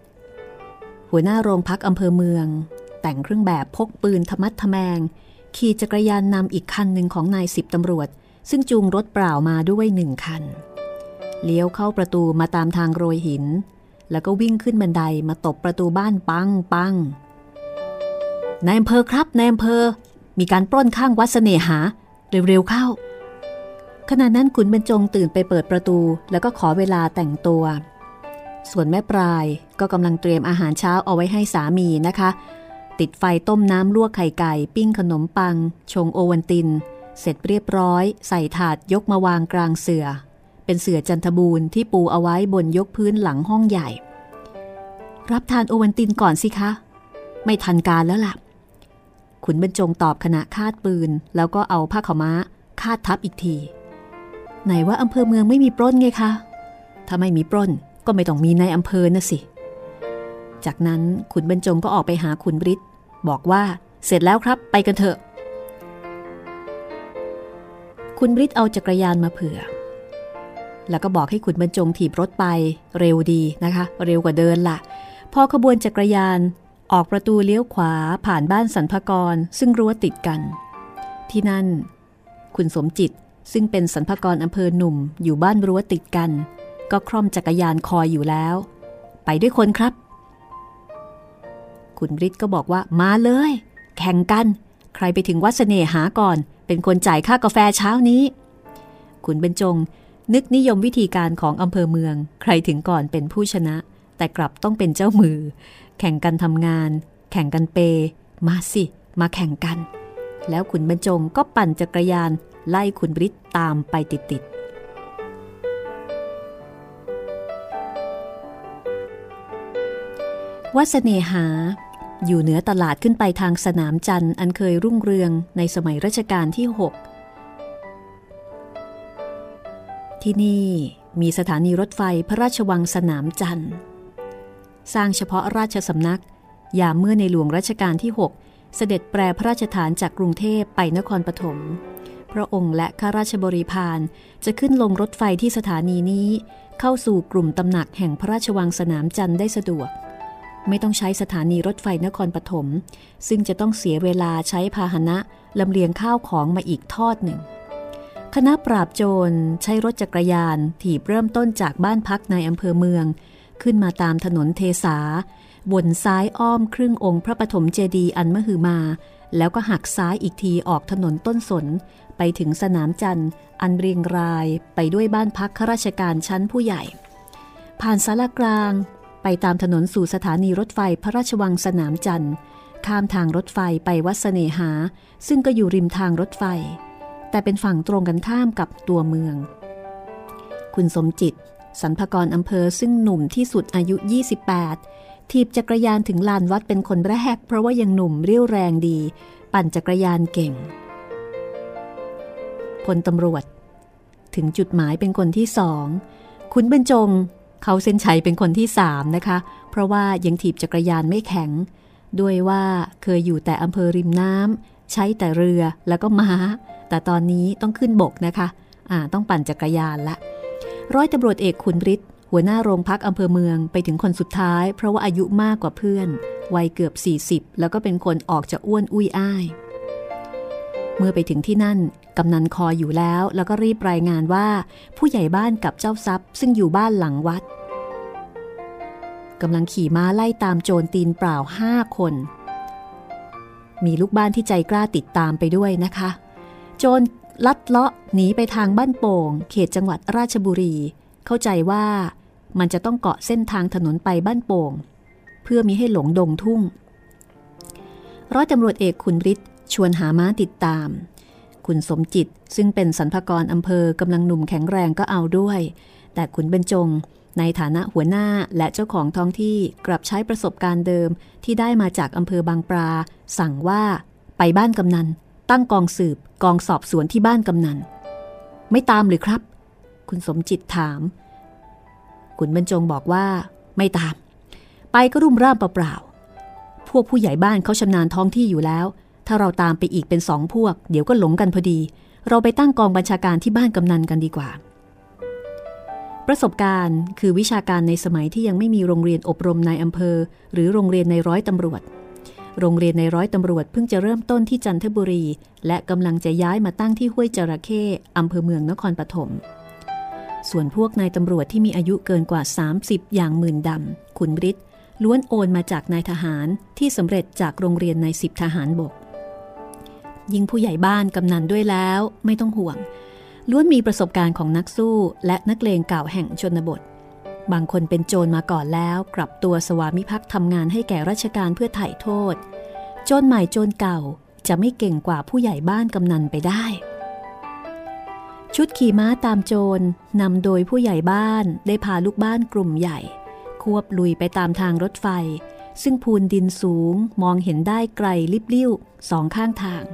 หัวหน้าโรงพักอำเภอเมือง แต่งเครื่องแบบพกปืนธรรมัดทแมง ขี่จักรยานนำอีกคันหนึ่งของนายสิบตำรวจ ซึ่งจูงรถเปล่ามาด้วยหนึ่งคัน เลี้ยวเข้าประตูมาตามทางโรยหิน แล้วก็วิ่งขึ้นบันไดมาตบประตูบ้านปังปังนายอำเภอครับนายอำเภอมีการปล้นข้างวัดเสน่หา เร็วๆเข้า ขณะนั้นขุนบรรจงตื่นไปเปิดประตูแล้วก็ขอเวลาแต่งตัว ส่วนแม่ปลายก็กำลังเตรียมอาหารเช้าเอาไว้ให้สามีนะคะ ติดไฟต้มน้ำลวกไข่ไก่ ปิ้งขนมปัง ชงโอวันติน เสร็จเรียบร้อย ใส่ถาดยกมาวางกลางเสือเป็นเสือจันทบูรณ์ที่ปูเอาไว้บนยกพื้นหลังห้องใหญ่ รับทานโอวันตินก่อนสิคะ ไม่ทันการแล้วล่ะ ขุนบรรจงตอบขณะคาดปืน แล้วก็เอาผ้าขาม้าคาดทับอีกที ไหนว่าอำเภอเมืองไม่มีปล้นไงคะ ถ้าไม่มีปล้นก็ไม่ต้องมีในอำเภอนะสิ จากนั้นขุนบรรจงก็ออกไปหาขุนบริษบอกว่าเสร็จแล้วครับไปกันเถอะ คุณบริตเอาจักรยานมาเผื่อ แล้วก็บอกให้ขุนบรรจงถีบรถไปเร็วดีนะคะ เร็วกว่าเดินละ่ะ พอขบวนจักรยานออกประตูเลี้ยวขวาผ่านบ้านสรรพกรซึ่งรั้วติดกัน ที่นั่น คุณสมจิต ซึ่งเป็นสรรพกรอำเภอหนุ่มอยู่บ้านรั้วติดกัน ก็คร่อมจักรยานคอยอยู่แล้ว ไปด้วยคนครับ คุณบริตก็บอกว่ามาเลย แข่งกัน ใครไปถึงวัดเสน่หาก่อน เป็นคนจ่ายค่ากาแฟเช้านี้ คุณเบญจงนึกนิยมวิธีการของอำเภอเมือง ใครถึงก่อนเป็นผู้ชนะ แต่กลับต้องเป็นเจ้ามือ แข่งกันทำงาน แข่งกันเป มาสิ มาแข่งกัน แล้วขุนบรรจงก็ปั่นจักรยานไล่ขุนบริตตามไปติดๆวัดเสนหา อยู่เหนือตลาดขึ้นไปทางสนามจันทร์อันเคยรุ่งเรืองในสมัยรัชกาลที่ 6 ที่นี่มีสถานีรถไฟพระราชวังสนามจันทร์ สร้างเฉพาะราชสำนักยามเมื่อในหลวงรัชกาลที่ 6 เสด็จแปรพระราชฐานจากกรุงเทพไปนครปฐม พระองค์และข้าราชบริพารจะขึ้นลงรถไฟที่สถานีนี้ เข้าสู่กลุ่มตำหนักแห่งพระราชวังสนามจันทร์ได้สะดวก ไม่ต้องใช้สถานีรถไฟนครปฐมซึ่งจะต้องเสียเวลาใช้พาหนะลำเลียงข้าวของมาอีกทอดหนึ่ง คณะปราบโจรใช้รถจักรยานถีบเริ่มต้นจากบ้านพักในอำเภอเมือง ขึ้นมาตามถนนเทสาวนซ้ายอ้อมครึ่งองค์พระปฐมเจดีย์อันมหึมา แล้วก็หักซ้ายอีกทีออกถนนต้นสน ไปถึงสนามจันทร์อันเรียงรายไปด้วยบ้านพักข้าราชการชั้นผู้ใหญ่ ผ่านสารกลาง ไปตามถนนสู่สถานีรถไฟพระราชวังสนามจันทร์ข้ามทางรถไฟไปวัดเสนหา ซึ่งก็อยู่ริมทางรถไฟ แต่เป็นฝั่งตรงกันข้ามกับตัวเมือง คุณสมจิตสรรพกรอำเภอซึ่งหนุ่มที่สุดอายุ 28 ทีบจักรยานถึงลานวัดเป็นคนแรก เพราะว่ายังหนุ่มเรี่ยวแรงดี ปั่นจักรยานเก่ง พลตำรวจ ถึงจุดหมายเป็นคนที่สองคุณบรรจงเขาเส้นชัยเป็นคนที่สามนะคะ เพราะว่ายังถีบจักรยานไม่แข็ง ด้วยว่าเคยอยู่แต่อำเภอริมน้ำใช้แต่เรือแล้วก็ม้า แต่ตอนนี้ต้องขึ้นบกนะคะอ่าต้องปั่นจักรยานละ ร้อยตำรวจเอกคุณฤทธิ์หัวหน้าโรงพักอำเภอเมืองไปถึงคนสุดท้าย เพราะว่าอายุมากกว่าเพื่อน วัยเกือบ 40 แล้วก็เป็นคนออกจะอ้วนอุ้ยอ้าย เมื่อไปถึงที่นั่น กำนันคอยอยู่แล้ว แล้วก็รีบรายงานว่า ผู้ใหญ่บ้านกับเจ้าทรัพย์ ซึ่งอยู่บ้านหลังวัดกำลังขี่ม้าไล่ตามโจรตีนเปล่าห้าคน มีลูกบ้านที่ใจกล้าติดตามไปด้วยนะคะ โจรลัดเลาะหนีไปทางบ้านโป่ง เขตจังหวัดราชบุรี เข้าใจว่ามันจะต้องเกาะเส้นทางถนนไปบ้านโป่ง เพื่อมีให้หลงดงทุ่ง ร้อยตำรวจเอกคุณฤทธิ์ ชวนหาม้าติดตาม คุณสมจิตซึ่งเป็นสรรพกรอำเภอกำลังหนุ่มแข็งแรงก็เอาด้วย แต่ขุนเบญจงในฐานะหัวหน้าและเจ้าของท้องที่กลับใช้ประสบการณ์เดิมที่ได้มาจากอำเภอบางปลา สั่งว่าไปบ้านกำนัน ตั้งกองสืบกองสอบสวนที่บ้านกำนัน ไม่ตามหรือครับ คุณสมจิตถามขุนบรรจงบอกว่า ไม่ตาม ไปก็รุ่มร่ามเปล่าๆพวกผู้ใหญ่บ้านเขาชำนาญท้องที่อยู่แล้ว ถ้าเราตามไปอีกเป็นสองพวก เดี๋ยวก็หลงกันพอดี เราไปตั้งกองบัญชาการที่บ้านกำนันกันดีกว่า ประสบการณ์คือวิชาการในสมัยที่ยังไม่มีโรงเรียนอบรมในอำเภอ หรือโรงเรียนในร้อยตำรวจ โรงเรียนในร้อยตำรวจเพิ่งจะเริ่มต้นที่จันทบุรี และกำลังจะย้ายมาตั้งที่ห้วยจระเข้อำเภอเมืองนครปฐมส่วนพวกนายตำรวจที่มีอายุเกินกว่า 30 อย่างหมื่นดำขุนบริษล้วนโอนมาจากนายทหารที่สำเร็จจากโรงเรียนในสิบทหารบก ยิ่งผู้ใหญ่บ้านกำนันด้วยแล้วไม่ต้องห่วง ล้วนมีประสบการณ์ของนักสู้และนักเลงเก่าแห่งชนบท บางคนเป็นโจรมาก่อนแล้ว กลับตัวสวามิภักดิ์ทำงานให้แก่ราชการเพื่อไถ่โทษ โจรใหม่โจรเก่าจะไม่เก่งกว่าผู้ใหญ่บ้านกำนันไปได้ ชุดขี่ม้าตามโจรนำโดยผู้ใหญ่บ้านได้พาลูกบ้านกลุ่มใหญ่ ควบลุยไปตามทางรถไฟซึ่งพูนดินสูงมองเห็นได้ไกลลิบลิ่วสองข้างทาง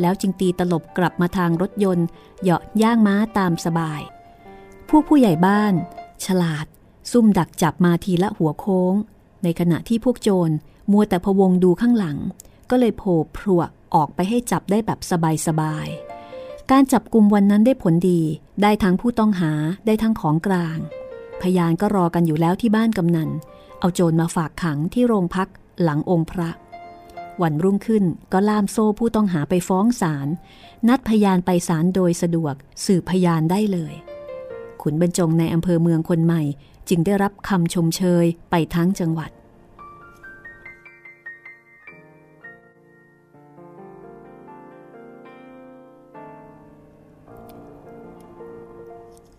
แล้วจึงตีตลบกลับมาทางรถยนต์ เหาะย่างม้าตามสบายพวกผู้ใหญ่บ้าน ฉลาด ซุ่มดักจับมาทีละหัวโค้ง ในขณะที่พวกโจรมัวแต่พวงดูข้างหลัง ก็เลยโผล่พรวออกไปให้จับได้แบบสบายๆ การจับกลุ่มวันนั้นได้ผลดี ได้ทั้งผู้ต้องหาได้ทั้งของกลาง พยานก็รอกันอยู่แล้วที่บ้านกำนัน เอาโจรมาฝากขังที่โรงพักหลังองค์พระ วันรุ่งขึ้นก็ล่ามโซ่ผู้ต้องหาไปฟ้องศาลนัดพยานไปศาลโดยสะดวกสืบพยานได้เลย ขุนบรรจงในอำเภอเมืองคนใหม่ จึงได้รับคำชมเชยไปทั้งจังหวัด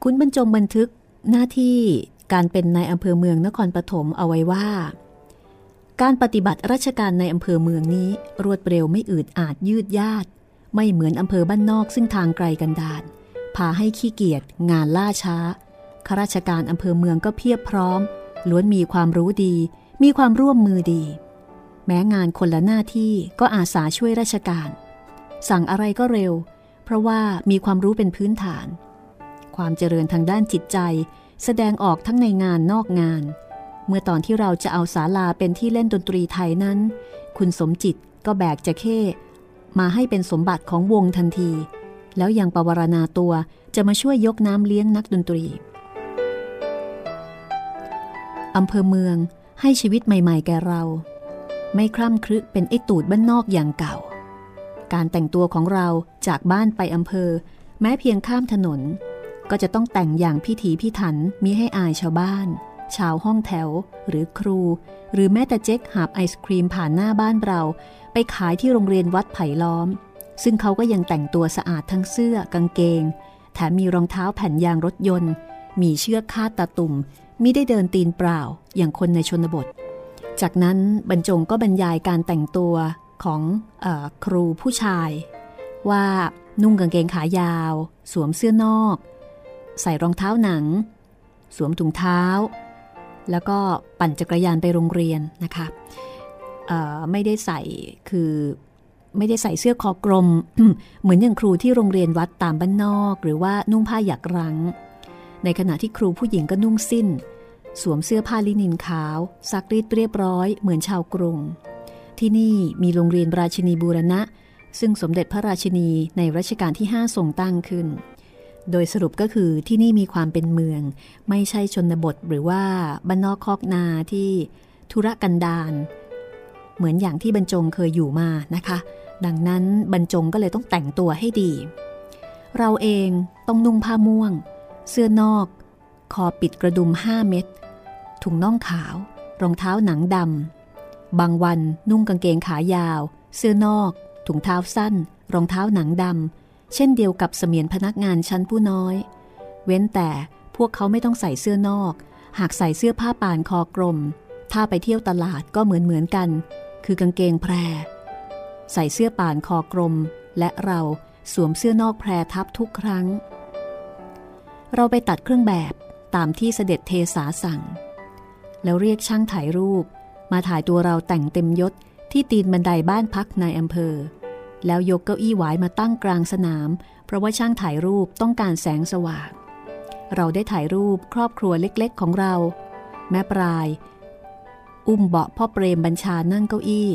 คุณบรรจงบันทึกหน้าที่การเป็นนายอำเภอเมืองนครปฐมเอาไว้ว่า การปฏิบัติราชการในอำเภอเมืองนี้รวดเร็วไม่อืดอาดยืดยาดไม่เหมือนอำเภอบ้านนอกซึ่งทางไกลกันดานพาให้ขี้เกียจงานล่าช้าข้าราชการอำเภอเมืองก็เพียบพร้อม ล้วนมีความรู้ดี มีความร่วมมือดี แม้งานคนละหน้าที่ก็อาสาช่วยราชการ สั่งอะไรก็เร็ว เพราะว่ามีความรู้เป็นพื้นฐาน ความเจริญทางด้านจิตใจ แสดงออกทั้งในงานนอกงาน เมื่อตอนที่เราจะเอาศาลาเป็นที่เล่นดนตรีไทยนั้น คุณสมจิตก็แบกจะเข้ มาให้เป็นสมบัติของวงทันที แล้วยังปวารณาตัวจะมาช่วยยกน้ำเลี้ยงนักดนตรีอำเภอเมืองให้ชีวิตใหม่ ๆ แก่เรา ไม่คร่ำครึเป็นไอตูดบ้านนอกอย่างเก่า การแต่งตัวของเราจากบ้านไปอำเภอ แม้เพียงข้ามถนน ก็จะต้องแต่งอย่างพิถีพิถันมิให้อายชาวบ้าน ชาวห้องแถว หรือครู หรือแม้แต่เจ๊กหาบไอศครีมผ่านหน้าบ้านเรา ไปขายที่โรงเรียนวัดไผ่ล้อม ซึ่งเขาก็ยังแต่งตัวสะอาดทั้งเสื้อกางเกง แถมมีรองเท้าแผ่นยางรถยนต์ มีเชือกคาดตาตุ่มมิได้เดินตีนเปล่าอย่างคนในชนบท จากนั้นบรรจงก็บรรยายการแต่งตัวของอครูผู้ชาย ว่านุ่งกางเกงขายาว สวมเสื้อนอก ใส่รองเท้าหนัง สวมถุงเท้า แล้วก็ปั่นจักรยานไปโรงเรียนนะคะไม่ได้ใส่คือไม่ได้ใส่เสื้อคอกลม เหมือนอย่างครูที่โรงเรียนวัดตามบ้านนอก หรือว่านุ่งผ้าหยักรังในขณะที่ครูผู้หญิงก็นุ่งสิ้น สวมเสื้อผ้าลินินขาวซักรีดเรียบร้อยเหมือนชาวกรุง ที่นี่มีโรงเรียนราชินีบูรณะ ซึ่งสมเด็จพระราชินีในรัชกาลที่ 5 ทรงตั้งขึ้น โดยสรุปก็คือที่นี่มีความเป็นเมือง ไม่ใช่ชนบทหรือว่าบ้านนอกคอกนาที่ธุรกันดารเหมือนอย่างที่บรรจงเคยอยู่มานะคะ ดังนั้นบรรจงก็เลยต้องแต่งตัวให้ดี เราเองต้องนุ่งผ้าม่วง เสื้อนอก คอปิดกระดุมห้าเม็ดถุงน่องขาว รองเท้าหนังดำบางวันนุ่งกางเกงขายาว เสื้อนอก ถุงเท้าสั้น รองเท้าหนังดำ เช่นเดียวกับเสมียนพนักงานชั้นผู้น้อย เว้นแต่พวกเขาไม่ต้องใส่เสื้อนอก หากใส่เสื้อผ้าป่านคอกลม ถ้าไปเที่ยวตลาดก็เหมือนเหมือนกัน คือกางเกงแพร ใส่เสื้อป่านคอกลม และเราสวมเสื้อนอกแพรทับทุกครั้ง เราไปตัดเครื่องแบบตามที่เสด็จเทสาสั่ง แล้วเรียกช่างถ่ายรูป มาถ่ายตัวเราแต่งเต็มยศที่ตีนบันไดบ้านพักในอำเภอ แล้วยกเก้าอี้หวายมาตั้งกลางสนาม เพราะว่าช่างถ่ายรูปต้องการแสงสว่าง เราได้ถ่ายรูปครอบครัวเล็กๆของเรา แม่ปลาย อุ้มเบาะพ่อเปรมบัญชานั่งเก้าอี้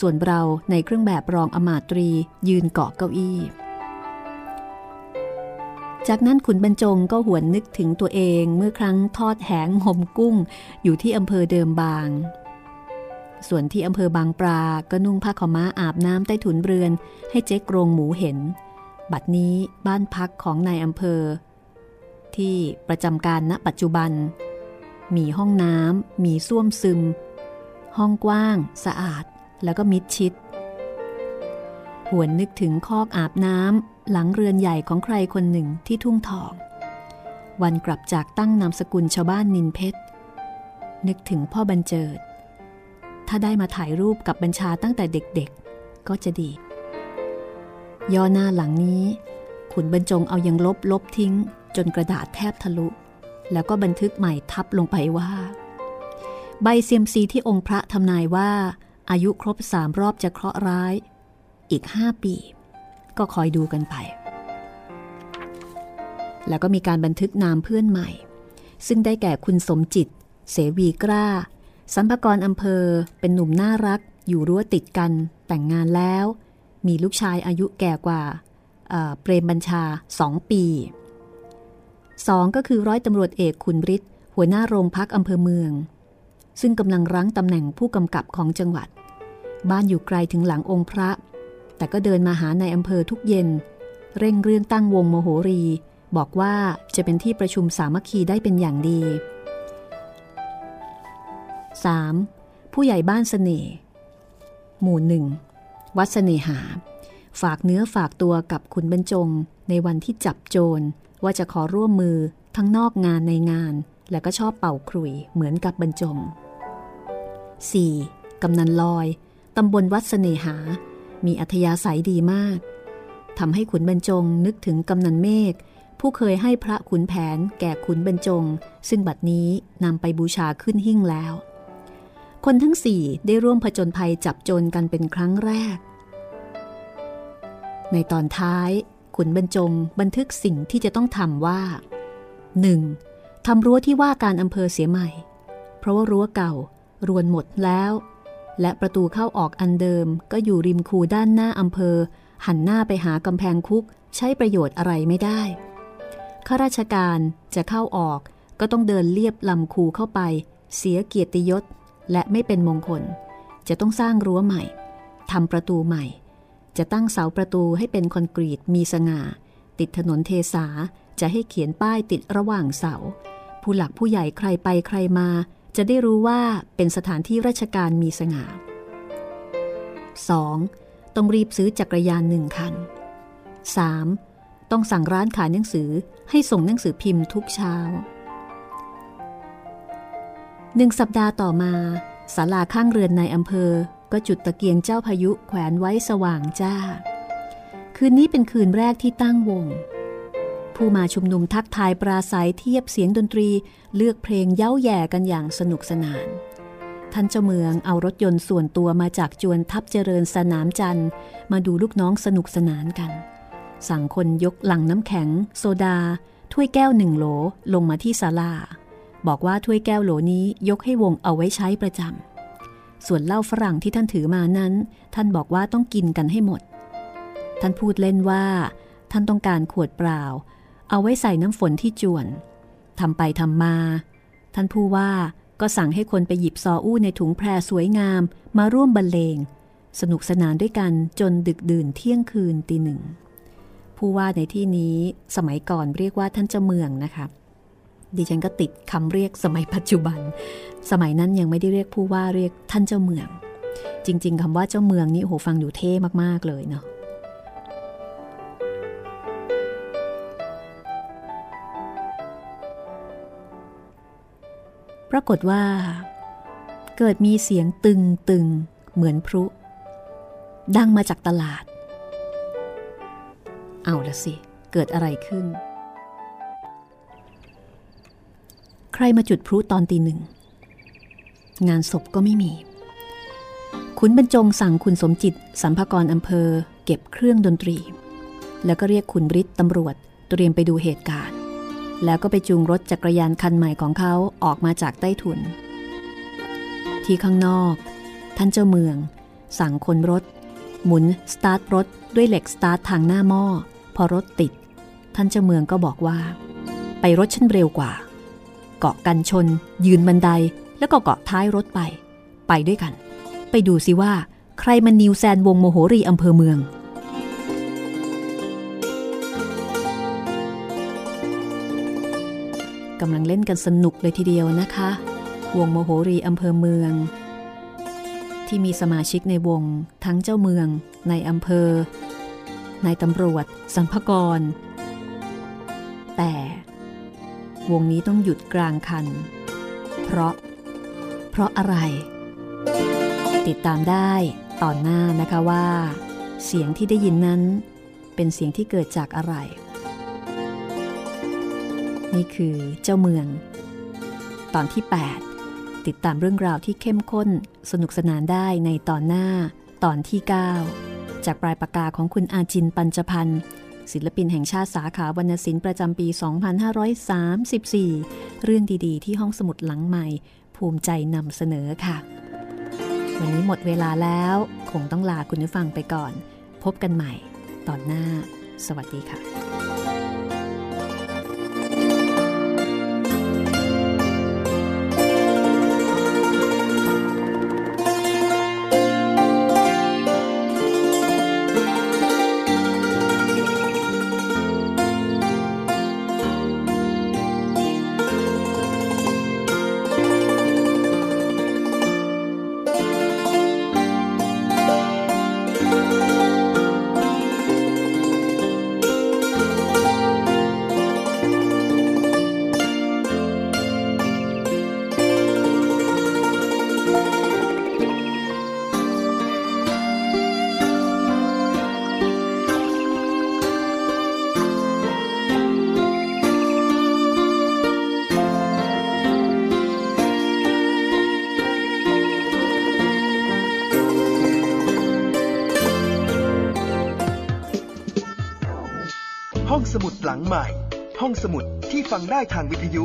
ส่วนเราในเครื่องแบบรองอมาตรียืนเกาะเก้าอี้ จากนั้นขุนบรรจงก็หวนนึกถึงตัวเองเมื่อครั้งทอดแหงห่มกุ้งอยู่ที่อำเภอเดิมบาง ส่วนที่อำเภอบางปลาก็นุ่งผ้าขม้าอาบน้ำใต้ถุนเรือน ให้เจ๊กรงหมูเห็น บัดนี้บ้านพักของนายอำเภอ ที่ประจำการณปัจจุบัน มีห้องน้ำมีส้วมซึม ห้องกว้าง สะอาดแล้วก็มิดชิด หวนนึกถึงคอกอาบน้ำหลังเรือนใหญ่ของใครคนหนึ่งที่ทุ่งทอง วันกลับจากตั้งนามสกุลชาวบ้านนินเพชรนึกถึงพ่อบันเจิด ถ้าได้มาถ่ายรูปกับบัญชาตั้งแต่เด็กๆ ก็จะดี ย่อหน้าหลังนี้ ขุนบรรจงเอายังลบลบทิ้ง จนกระดาษแทบทะลุ แล้วก็บันทึกใหม่ทับลงไปว่า ใบเซียมซีที่องค์พระทำนายว่า อายุครบสามรอบจะเคราะห์ร้าย อีกห้าปี ก็คอยดูกันไป แล้วก็มีการบันทึกนามเพื่อนใหม่ ซึ่งได้แก่คุณสมจิต เสวีกล้า สัมภกรอำเภอเป็นหนุ่มน่ารักอยู่รั้วติดกันแต่งงานแล้ว มีลูกชายอายุแก่กว่าเปรมบัญชาสองปีสองก็คือร้อยตำรวจเอกขุนฤทธิ์หัวหน้าโรงพักอำเภอเมือง ซึ่งกำลังรั้งตำแหน่งผู้กำกับของจังหวัด บ้านอยู่ไกลถึงหลังองค์พระ แต่ก็เดินมาหาในอำเภอทุกเย็น เร่งเรื่องตั้งวงโมโหรี บอกว่าจะเป็นที่ประชุมสามัคคีได้เป็นอย่างดี 3. ผู้ใหญ่บ้านสเสน่ห์หมู่หนึ่งวัดเสน่หา ฝากเนื้อฝากตัวกับขุนบรรจง ในวันที่จับโจร ว่าจะขอร่วมมือทั้งนอกงานในงาน และก็ชอบเป่าครุยเหมือนกับบรรจง 4. กำนันลอย ตำบลวัดเสน่หา มีอัธยาศัยดีมากทำให้ขุนบรรจงนึกถึงกำนันเมฆผู้เคยให้พระขุนแผนแก่ขุนบรรจง ซึ่งบัดนี้นำไปบูชาขึ้นหิ้งแล้ว คนทั้งสี่ได้ร่วมผจญภัยจับโจรกันเป็นครั้งแรก ในตอนท้ายขุนบรรจงบันทึกสิ่งที่จะต้องทำว่า 1. ทำรั้วที่ว่าการอำเภอเสียใหม่ เพราะว่ารั้วเก่ารวนหมดแล้ว และประตูเข้าออกอันเดิมก็อยู่ริมคูด้านหน้าอำเภอ หันหน้าไปหากำแพงคุก ใช้ประโยชน์อะไรไม่ได้ ข้าราชการจะเข้าออกก็ต้องเดินเลียบลำคูเข้าไป เสียเกียรติยศ และไม่เป็นมงคล จะต้องสร้างรั้วใหม่ทำประตูใหม่ จะตั้งเสาประตูให้เป็นคอนกรีตมีสง่า ติดถนนเทสาจะให้เขียนป้ายติดระหว่างเสา ผู้หลักผู้ใหญ่ใครไปใครมา จะได้รู้ว่าเป็นสถานที่ราชการมีสง่า 2. ต้องรีบซื้อจักรยานหนึ่งคัน 3. ต้องสั่งร้านขายหนังสือให้ส่งหนังสือพิมพ์ทุกเช้า หนึ่งสัปดาห์ต่อมาศาลาข้างเรือนในอำเภอ ก็จุดตะเกียงเจ้าพายุแขวนไว้สว่างจ้า คืนนี้เป็นคืนแรกที่ตั้งวง ผู้มาชุมนุมทักทายปราศัยเทียบเสียงดนตรีเลือกเพลงเย้าแย่กันอย่างสนุกสนาน ท่านเจ้าเมืองเอารถยนต์ส่วนตัวมาจากจวนทับเจริญสนามจันทร์มาดูลูกน้องสนุกสนานกัน สั่งคนยกหลังน้ำแข็ง โซดา ถ้วยแก้วหนึ่งโหลลงมาที่ศาลา บอกว่าถ้วยแก้วโหลนี้ยกให้วงเอาไว้ใช้ประจำ ส่วนเหล้าฝรั่งที่ท่านถือมานั้น ท่านบอกว่าต้องกินกันให้หมด ท่านพูดเล่นว่า ท่านต้องการขวดเปล่า เอาไว้ใส่น้ำฝนที่จวนทำไปทำมา ท่านผู้ว่าก็สั่งให้คนไปหยิบซออู้ในถุงแพรสวยงามมาร่วมบรรเลง สนุกสนานด้วยกันจนดึกดื่นเที่ยงคืนตีหนึ่ง ผู้ว่าในที่นี้สมัยก่อนเรียกว่าท่านเจ้าเมืองนะคะ ดิฉันก็ติดคำเรียกสมัยปัจจุบัน สมัยนั้นยังไม่ได้เรียกผู้ว่าเรียกท่านเจ้าเมือง จริง ๆคำว่าเจ้าเมืองนี่โหฟังอยู่เท่มากๆเลยเนาะปรากฏว่า เกิดมีเสียงตึงตึงเหมือนพลุ ดังมาจากตลาด เอาละสิ เกิดอะไรขึ้น ใครมาจุดพลุตอนตีหนึ่ง งานศพก็ไม่มีขุนบรรจงสั่งคุณสมจิต สัมภากรอำเภอ เก็บเครื่องดนตรี แล้วก็เรียกคุณบริษตำรวจเตรียมไปดูเหตุการณ์ แล้วก็ไปจูงรถจักรยานคันใหม่ของเขาออกมาจากใต้ถุน ที่ข้างนอก ท่านเจ้าเมือง สั่งคนรถ หมุนสตาร์ทรถด้วยเหล็กสตาร์ททางหน้าหม้อพอรถติด ท่านเจ้าเมืองก็บอกว่า ไปรถฉันเร็วกว่า เกาะกันชน ยืนบันไดแล้วก็เกาะท้ายรถไป ไปด้วยกัน ไปดูสิว่า ใครมันนิวแซนวงโมโหรีอำเภอเมือง กำลังเล่นกันสนุกเลยทีเดียวนะคะ วงโมโหรีอำเภอเมือง ที่มีสมาชิกในวงทั้งเจ้าเมืองในอำเภอนายตำรวจสัมภกร แต่ วงนี้ต้องหยุดกลางคัน เพราะ เพราะอะไร ติดตามได้ตอนหน้านะคะว่า เสียงที่ได้ยินนั้น เป็นเสียงที่เกิดจากอะไร นี่คือเจ้าเมือง ตอนที่ 8 ติดตามเรื่องราวที่เข้มข้นสนุกสนานได้ในตอนหน้าตอนที่ 9 จากปลายปากกาของคุณอาจินปัญจพันธ์ ศิลปินแห่งชาติสาขาวรรณศิลป์ประจำปี 2534 เรื่องดีๆ ที่ห้องสมุดหลังใหม่ ภูมิใจนำเสนอค่ะ วันนี้หมดเวลาแล้วคงต้องลาคุณผู้ฟังไปก่อน พบกันใหม่ ตอนหน้า สวัสดีค่ะ ได้ทางวิทยุ